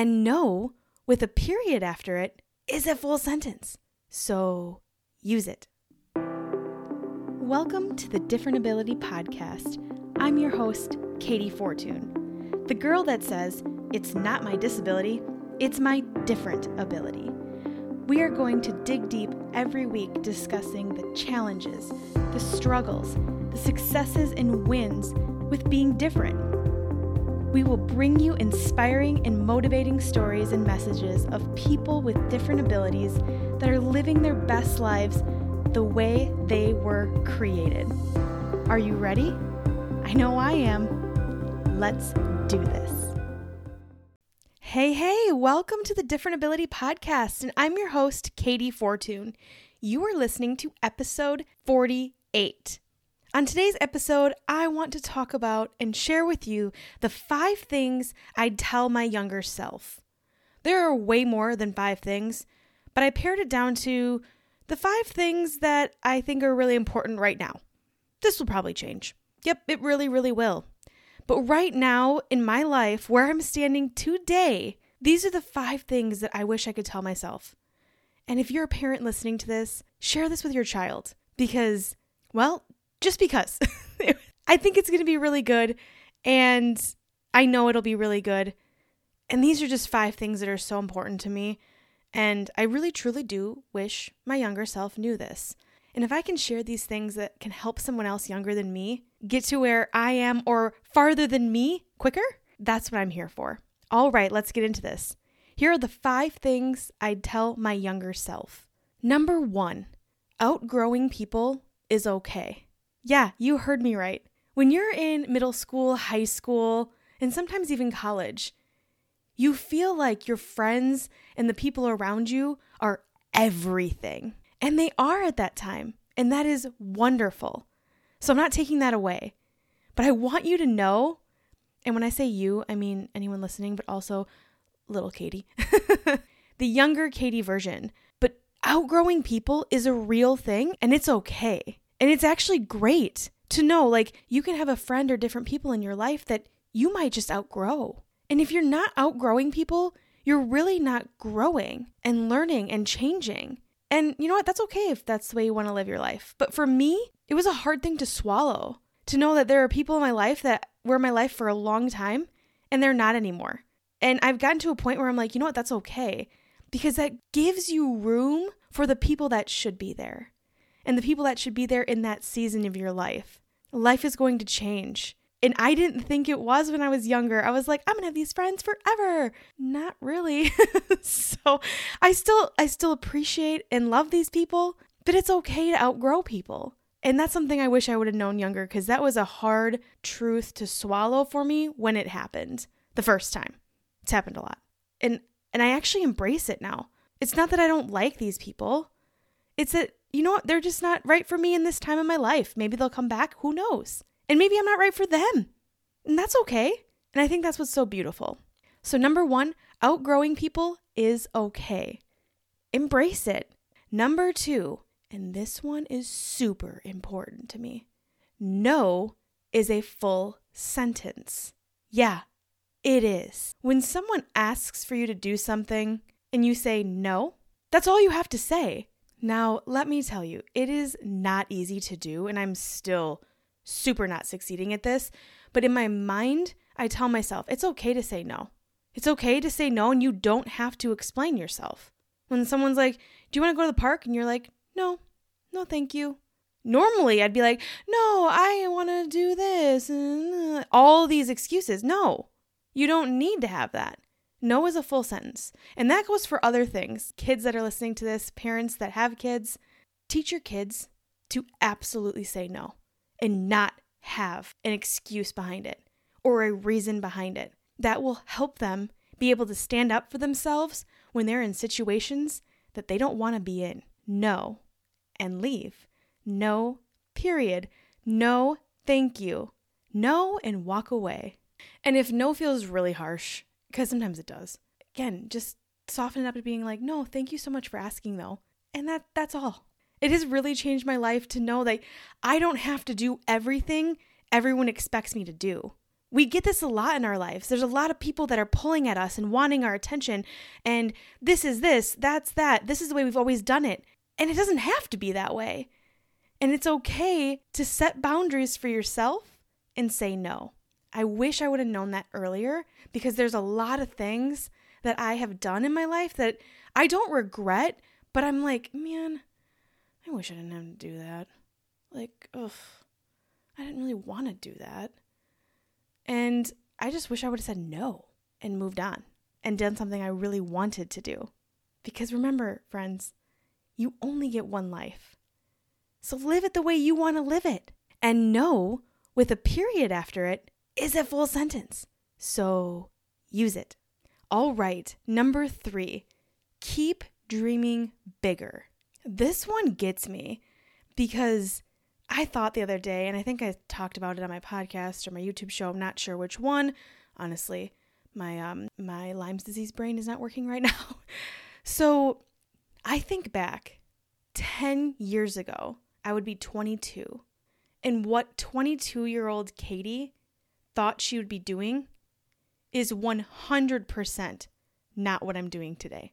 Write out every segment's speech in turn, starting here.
And no, with a period after it, is a full sentence. So use it. Welcome to the Different Ability Podcast. I'm your host, Katey Fortun, the girl that says, It's not my disability, it's my different ability. We are going to dig deep every week discussing the challenges, the struggles, the successes, and wins with being different. We will bring you inspiring and motivating stories and messages of people with different abilities that are living their best lives the way they were created. Are you ready? I know I am. Let's do this. Hey, hey, welcome to the Different Ability Podcast, and I'm your host, Katey Fortun. You are listening to episode 48. On today's episode, I want to talk about and share with you the five things I'd tell my younger self. There are way more than five things, but I pared it down to the five things that I think are really important right now. This will probably change. Yep, it really, really will. But right now in my life, where I'm standing today, these are the five things that I wish I could tell myself. And if you're a parent listening to this, share this with your child because, well, just because. I think it's going to be really good. And I know it'll be really good. And these are just five things that are so important to me. And I really truly do wish my younger self knew this. And if I can share these things that can help someone else younger than me get to where I am or farther than me quicker, that's what I'm here for. All right, let's get into this. Here are the five things I'd tell my younger self. Number one, outgrowing people is okay. Yeah, you heard me right. When you're in middle school, high school, and sometimes even college, you feel like your friends and the people around you are everything. And they are at that time. And that is wonderful. So I'm not taking that away. But I want you to know, and when I say you, I mean anyone listening, but also little Katey, the younger Katey version. But outgrowing people is a real thing and it's okay. And it's actually great to know like you can have a friend or different people in your life that you might just outgrow. And if you're not outgrowing people, you're really not growing and learning and changing. And you know what? That's okay if that's the way you want to live your life. But for me, it was a hard thing to swallow to know that there are people in my life that were in my life for a long time and they're not anymore. And I've gotten to a point where I'm like, you know what? That's okay because that gives you room for the people that should be there and the people that should be there in that season of your life. Life is going to change. And I didn't think it was when I was younger. I was like, I'm going to have these friends forever. Not really. so, I still I still appreciate and love these people, but it's okay to outgrow people. And that's something I wish I would have known younger cuz that was a hard truth to swallow for me when it happened the first time. It's happened a lot. And and I actually embrace it now. It's not that I don't like these people. It's that you know what, they're just not right for me in this time of my life. Maybe they'll come back, who knows? And maybe I'm not right for them. And that's okay. And I think that's what's so beautiful. So, number one, outgrowing people is okay. Embrace it. Number two, and this one is super important to me no is a full sentence. Yeah, it is. When someone asks for you to do something and you say no, that's all you have to say. Now, let me tell you, it is not easy to do, and I'm still super not succeeding at this. But in my mind, I tell myself it's okay to say no. It's okay to say no, and you don't have to explain yourself. When someone's like, Do you want to go to the park? And you're like, No, no, thank you. Normally, I'd be like, No, I want to do this. And uh, all these excuses. No, you don't need to have that. No is a full sentence. And that goes for other things. Kids that are listening to this, parents that have kids, teach your kids to absolutely say no and not have an excuse behind it or a reason behind it. That will help them be able to stand up for themselves when they're in situations that they don't want to be in. No, and leave. No, period. No, thank you. No, and walk away. And if no feels really harsh, because sometimes it does, again, just soften it up to being like, no, thank you so much for asking though. And that that's all. It has really changed my life to know that I don't have to do everything everyone expects me to do. We get this a lot in our lives. There's a lot of people that are pulling at us and wanting our attention. And this is this, that's that. This is the way we've always done it. And it doesn't have to be that way. And it's okay to set boundaries for yourself and say no. I wish I would have known that earlier because there's a lot of things that I have done in my life that I don't regret, but I'm like, man, I wish I didn't have to do that. Like, ugh, I didn't really want to do that. And I just wish I would have said no and moved on and done something I really wanted to do. Because remember, friends, you only get one life. So live it the way you want to live it. And no, with a period after it, is a full sentence. So use it. All right, number three, keep dreaming bigger. This one gets me because I thought the other day, and I think I talked about it on my podcast or my YouTube show. I'm not sure which one. Honestly, my um my Lyme's disease brain is not working right now. so I think back 10 years ago, I would be 22. And what 22 year old Katey thought she would be doing is 100% not what I'm doing today.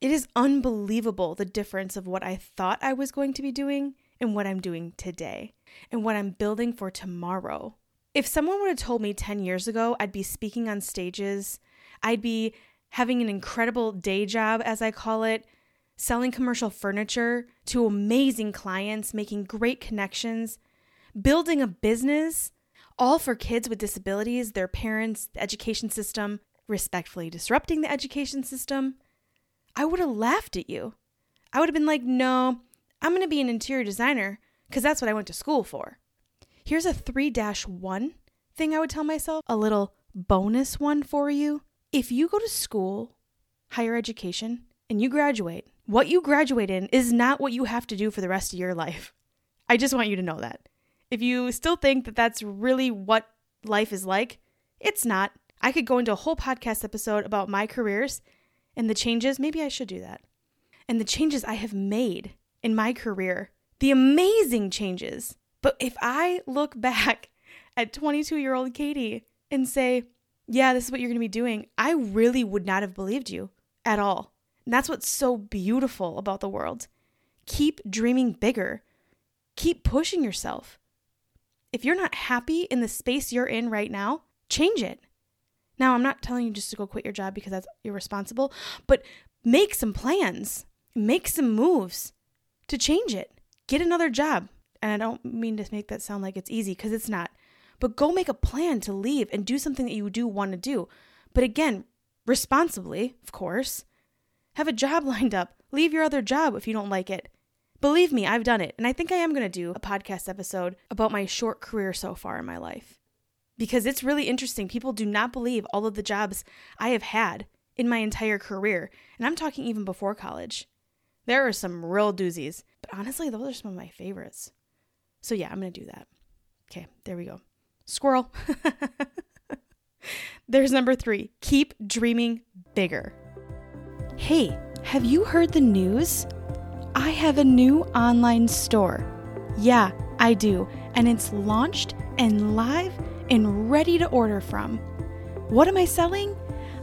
It is unbelievable the difference of what I thought I was going to be doing and what I'm doing today and what I'm building for tomorrow. If someone would have told me 10 years ago I'd be speaking on stages, I'd be having an incredible day job, as I call it, selling commercial furniture to amazing clients, making great connections, building a business, all for kids with disabilities, their parents, the education system, respectfully disrupting the education system. I would have laughed at you. I would have been like, no, I'm going to be an interior designer because that's what I went to school for. Here's a 3 1 thing I would tell myself, a little bonus one for you. If you go to school, higher education, and you graduate, what you graduate in is not what you have to do for the rest of your life. I just want you to know that. If you still think that that's really what life is like, it's not. I could go into a whole podcast episode about my careers and the changes, maybe I should do that. And the changes I have made in my career, the amazing changes. But if I look back at 22 year old Katey and say, yeah, this is what you're going to be doing, I really would not have believed you at all. And that's what's so beautiful about the world. Keep dreaming bigger, keep pushing yourself. If you're not happy in the space you're in right now, change it. Now, I'm not telling you just to go quit your job because that's irresponsible, but make some plans, make some moves to change it. Get another job. And I don't mean to make that sound like it's easy because it's not. But go make a plan to leave and do something that you do want to do. But again, responsibly, of course. Have a job lined up. Leave your other job if you don't like it. Believe me, I've done it. And I think I am going to do a podcast episode about my short career so far in my life because it's really interesting. People do not believe all of the jobs I have had in my entire career. And I'm talking even before college. There are some real doozies, but honestly, those are some of my favorites. So, yeah, I'm going to do that. Okay, there we go. Squirrel. There's number three keep dreaming bigger. Hey, have you heard the news? I have a new online store. Yeah, I do. And it's launched and live and ready to order from. What am I selling?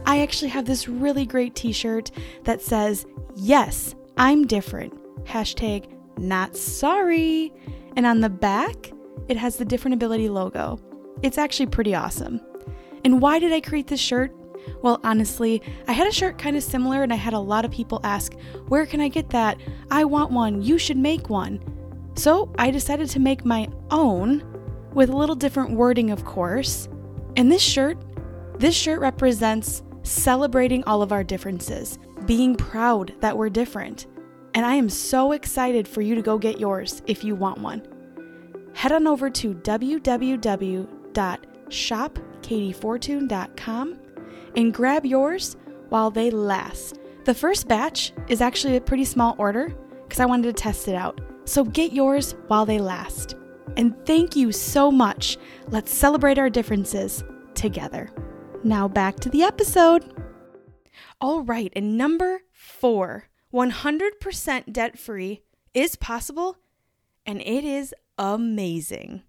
I actually have this really great t shirt that says, Yes, I'm different. Hashtag not sorry. And on the back, it has the Different Ability logo. It's actually pretty awesome. And why did I create this shirt? Well, honestly, I had a shirt kind of similar and I had a lot of people ask, Where can I get that? I want one. You should make one. So I decided to make my own with a little different wording, of course. And this shirt, this shirt represents celebrating all of our differences, being proud that we're different. And I am so excited for you to go get yours if you want one. Head on over to www.shopkateyfortun.com and grab yours while they last. The first batch is actually a pretty small order because I wanted to test it out. So get yours while they last. And thank you so much. Let's celebrate our differences together. Now back to the episode. All right, and number four 100% debt free is possible and it is amazing.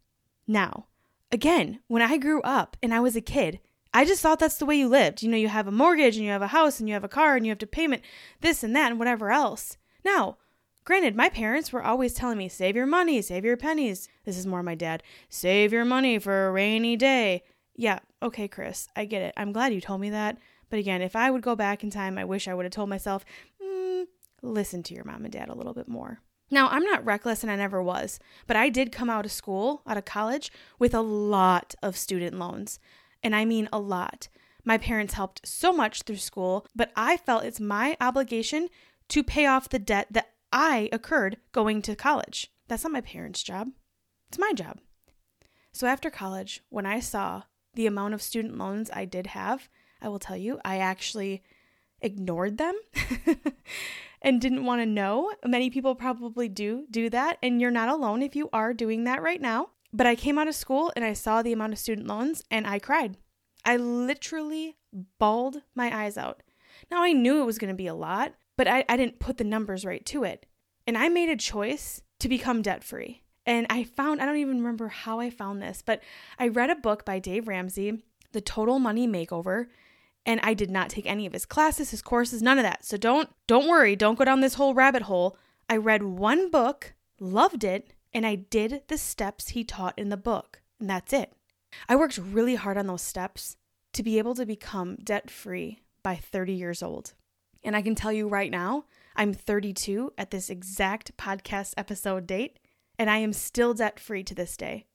Now, again, when I grew up and I was a kid, I just thought that's the way you lived. You know, you have a mortgage and you have a house and you have a car and you have to payment this and that and whatever else. Now, granted, my parents were always telling me, save your money, save your pennies. This is more my dad. Save your money for a rainy day. Yeah, okay, Chris, I get it. I'm glad you told me that. But again, if I would go back in time, I wish I would have told myself, mm, listen to your mom and dad a little bit more. Now, I'm not reckless and I never was, but I did come out of school, out of college, with a lot of student loans. And I mean a lot. My parents helped so much through school, but I felt it's my obligation to pay off the debt that I occurred going to college. That's not my parents' job, it's my job. So after college, when I saw the amount of student loans I did have, I will tell you, I actually ignored them and didn't want to know. Many people probably do do that, and you're not alone if you are doing that right now. But I came out of school and I saw the amount of student loans and I cried. I literally bawled my eyes out. Now I knew it was going to be a lot, but I, I didn't put the numbers right to it. And I made a choice to become debt free. And I found, I don't even remember how I found this, but I read a book by Dave Ramsey, The Total Money Makeover, and I did not take any of his classes, his courses, none of that. So don't don't worry, don't go down this whole rabbit hole. I read one book, loved it, and I did the steps he taught in the book, and that's it. I worked really hard on those steps to be able to become debt free by 30 years old. And I can tell you right now, I'm 32 at this exact podcast episode date, and I am still debt free to this day.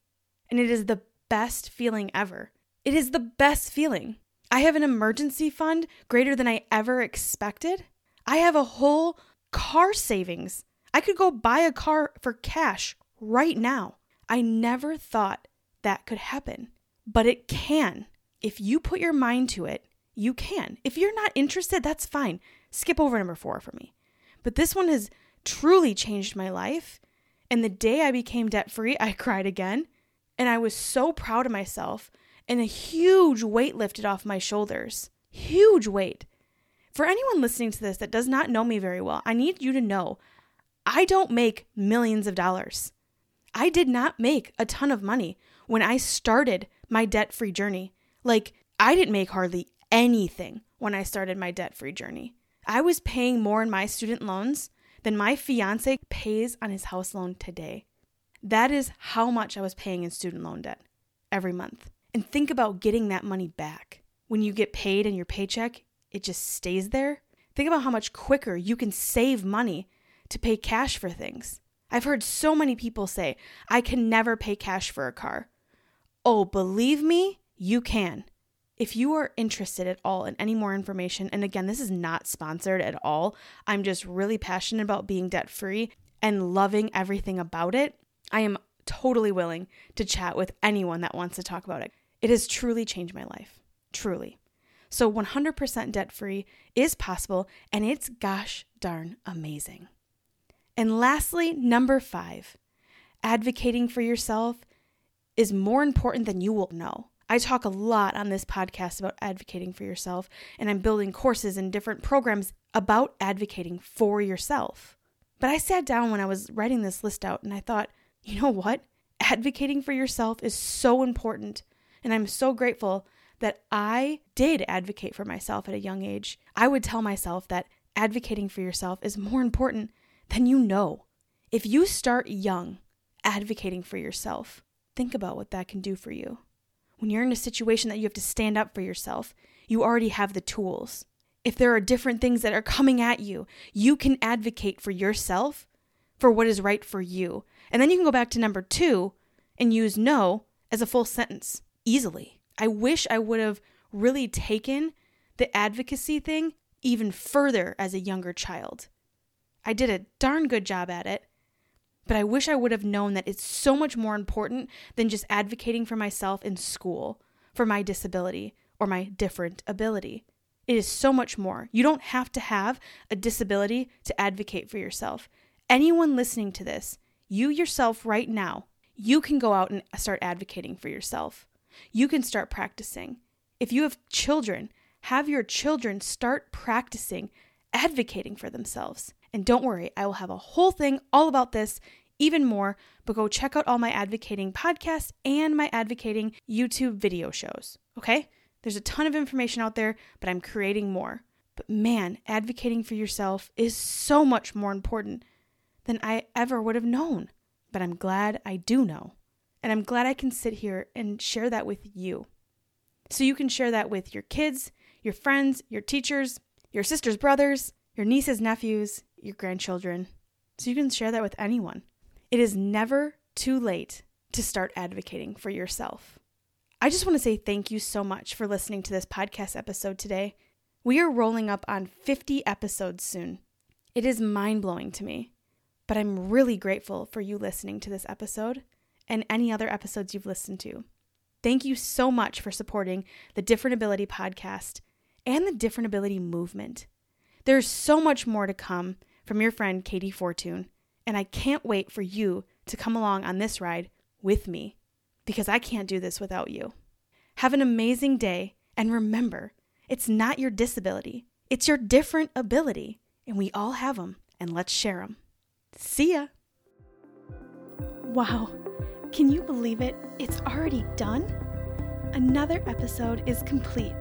And it is the best feeling ever. It is the best feeling. I have an emergency fund greater than I ever expected. I have a whole car savings. I could go buy a car for cash right now. I never thought that could happen, but it can. If you put your mind to it, you can. If you're not interested, that's fine. Skip over number four for me. But this one has truly changed my life and the day I became debt free, I cried again. And I was so proud of myself, and a huge weight lifted off my shoulders. Huge weight. For anyone listening to this that does not know me very well, I need you to know I don't make millions of dollars. I did not make a ton of money when I started my debt free journey. Like, I didn't make hardly anything when I started my debt free journey. I was paying more in my student loans than my fiance pays on his house loan today. That is how much I was paying in student loan debt every month. And think about getting that money back. When you get paid and your paycheck, it just stays there. Think about how much quicker you can save money to pay cash for things. I've heard so many people say, I can never pay cash for a car. Oh, believe me, you can. If you are interested at all in any more information, and again, this is not sponsored at all, I'm just really passionate about being debt free and loving everything about it. I am totally willing to chat with anyone that wants to talk about it. It has truly changed my life. Truly. So 100% debt free is possible, and it's gosh darn amazing. And lastly, number five, advocating for yourself is more important than you will know. I talk a lot on this podcast about advocating for yourself, and I'm building courses and different programs about advocating for yourself. But I sat down when I was writing this list out and I thought, you know what? Advocating for yourself is so important. And I'm so grateful that I did advocate for myself at a young age. I would tell myself that advocating for yourself is more important than you know. If you start young advocating for yourself, think about what that can do for you. When you're in a situation that you have to stand up for yourself, you already have the tools. If there are different things that are coming at you, you can advocate for yourself for what is right for you. And then you can go back to number two and use no as a full sentence easily. I wish I would have really taken the advocacy thing even further as a younger child. I did a darn good job at it, but I wish I would have known that it's so much more important than just advocating for myself in school, for my disability or my different ability. It is so much more. You don't have to have a disability to advocate for yourself. Anyone listening to this, you yourself right now, you can go out and start advocating for yourself. You can start practicing. If you have children, have your children start practicing advocating for themselves. And don't worry, I will have a whole thing all about this even more, but go check out all my advocating podcasts and my advocating YouTube video shows. Okay? There's a ton of information out there, but I'm creating more. But man, advocating for yourself is so much more important than I ever would have known. But I'm glad I do know. And I'm glad I can sit here and share that with you. So you can share that with your kids, your friends, your teachers, your sister's brothers, your nieces, nephews, your grandchildren. So you can share that with anyone. It is never too late to start advocating for yourself. I just want to say thank you so much for listening to this podcast episode today. We are rolling up on 50 episodes soon. It is mind blowing to me, but I'm really grateful for you listening to this episode and any other episodes you've listened to. Thank you so much for supporting the Different Ability podcast and the Different Ability movement. There's so much more to come from your friend Katey Fortun, and I can't wait for you to come along on this ride with me because I can't do this without you. Have an amazing day, and remember, it's not your disability, it's your different ability, and we all have them, and let's share them. See ya! Wow, can you believe it? It's already done? Another episode is complete.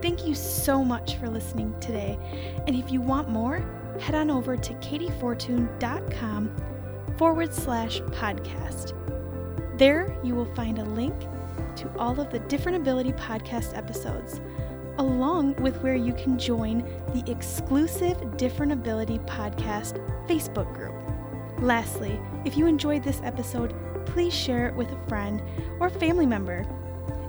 Thank you so much for listening today, and if you want more, head on over to kateyfortun.com forward slash podcast. There you will find a link to all of the Different Ability podcast episodes, along with where you can join the exclusive Different Ability podcast Facebook group. Lastly, if you enjoyed this episode, please share it with a friend or family member.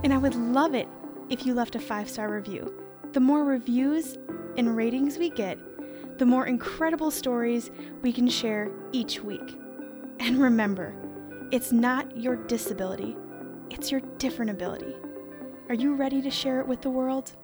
And I would love it if you left a five star review. The more reviews and ratings we get, the more incredible stories we can share each week. And remember, it's not your disability, it's your different ability. Are you ready to share it with the world?